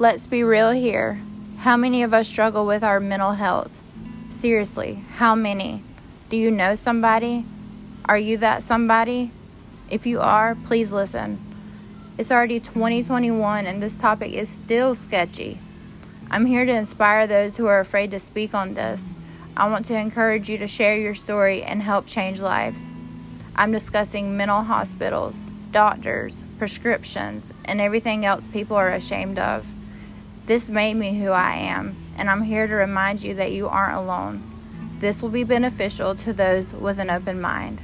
Let's be real here. How many of us struggle with our mental health? Seriously, how many? Do you know somebody? Are you that somebody? If you are, please listen. It's already 2021 and this topic is still sketchy. I'm here to inspire those who are afraid to speak on this. I want to encourage you to share your story and help change lives. I'm discussing mental hospitals, doctors, prescriptions, and everything else people are ashamed of. This made me who I am, and I'm here to remind you that you aren't alone. This will be beneficial to those with an open mind.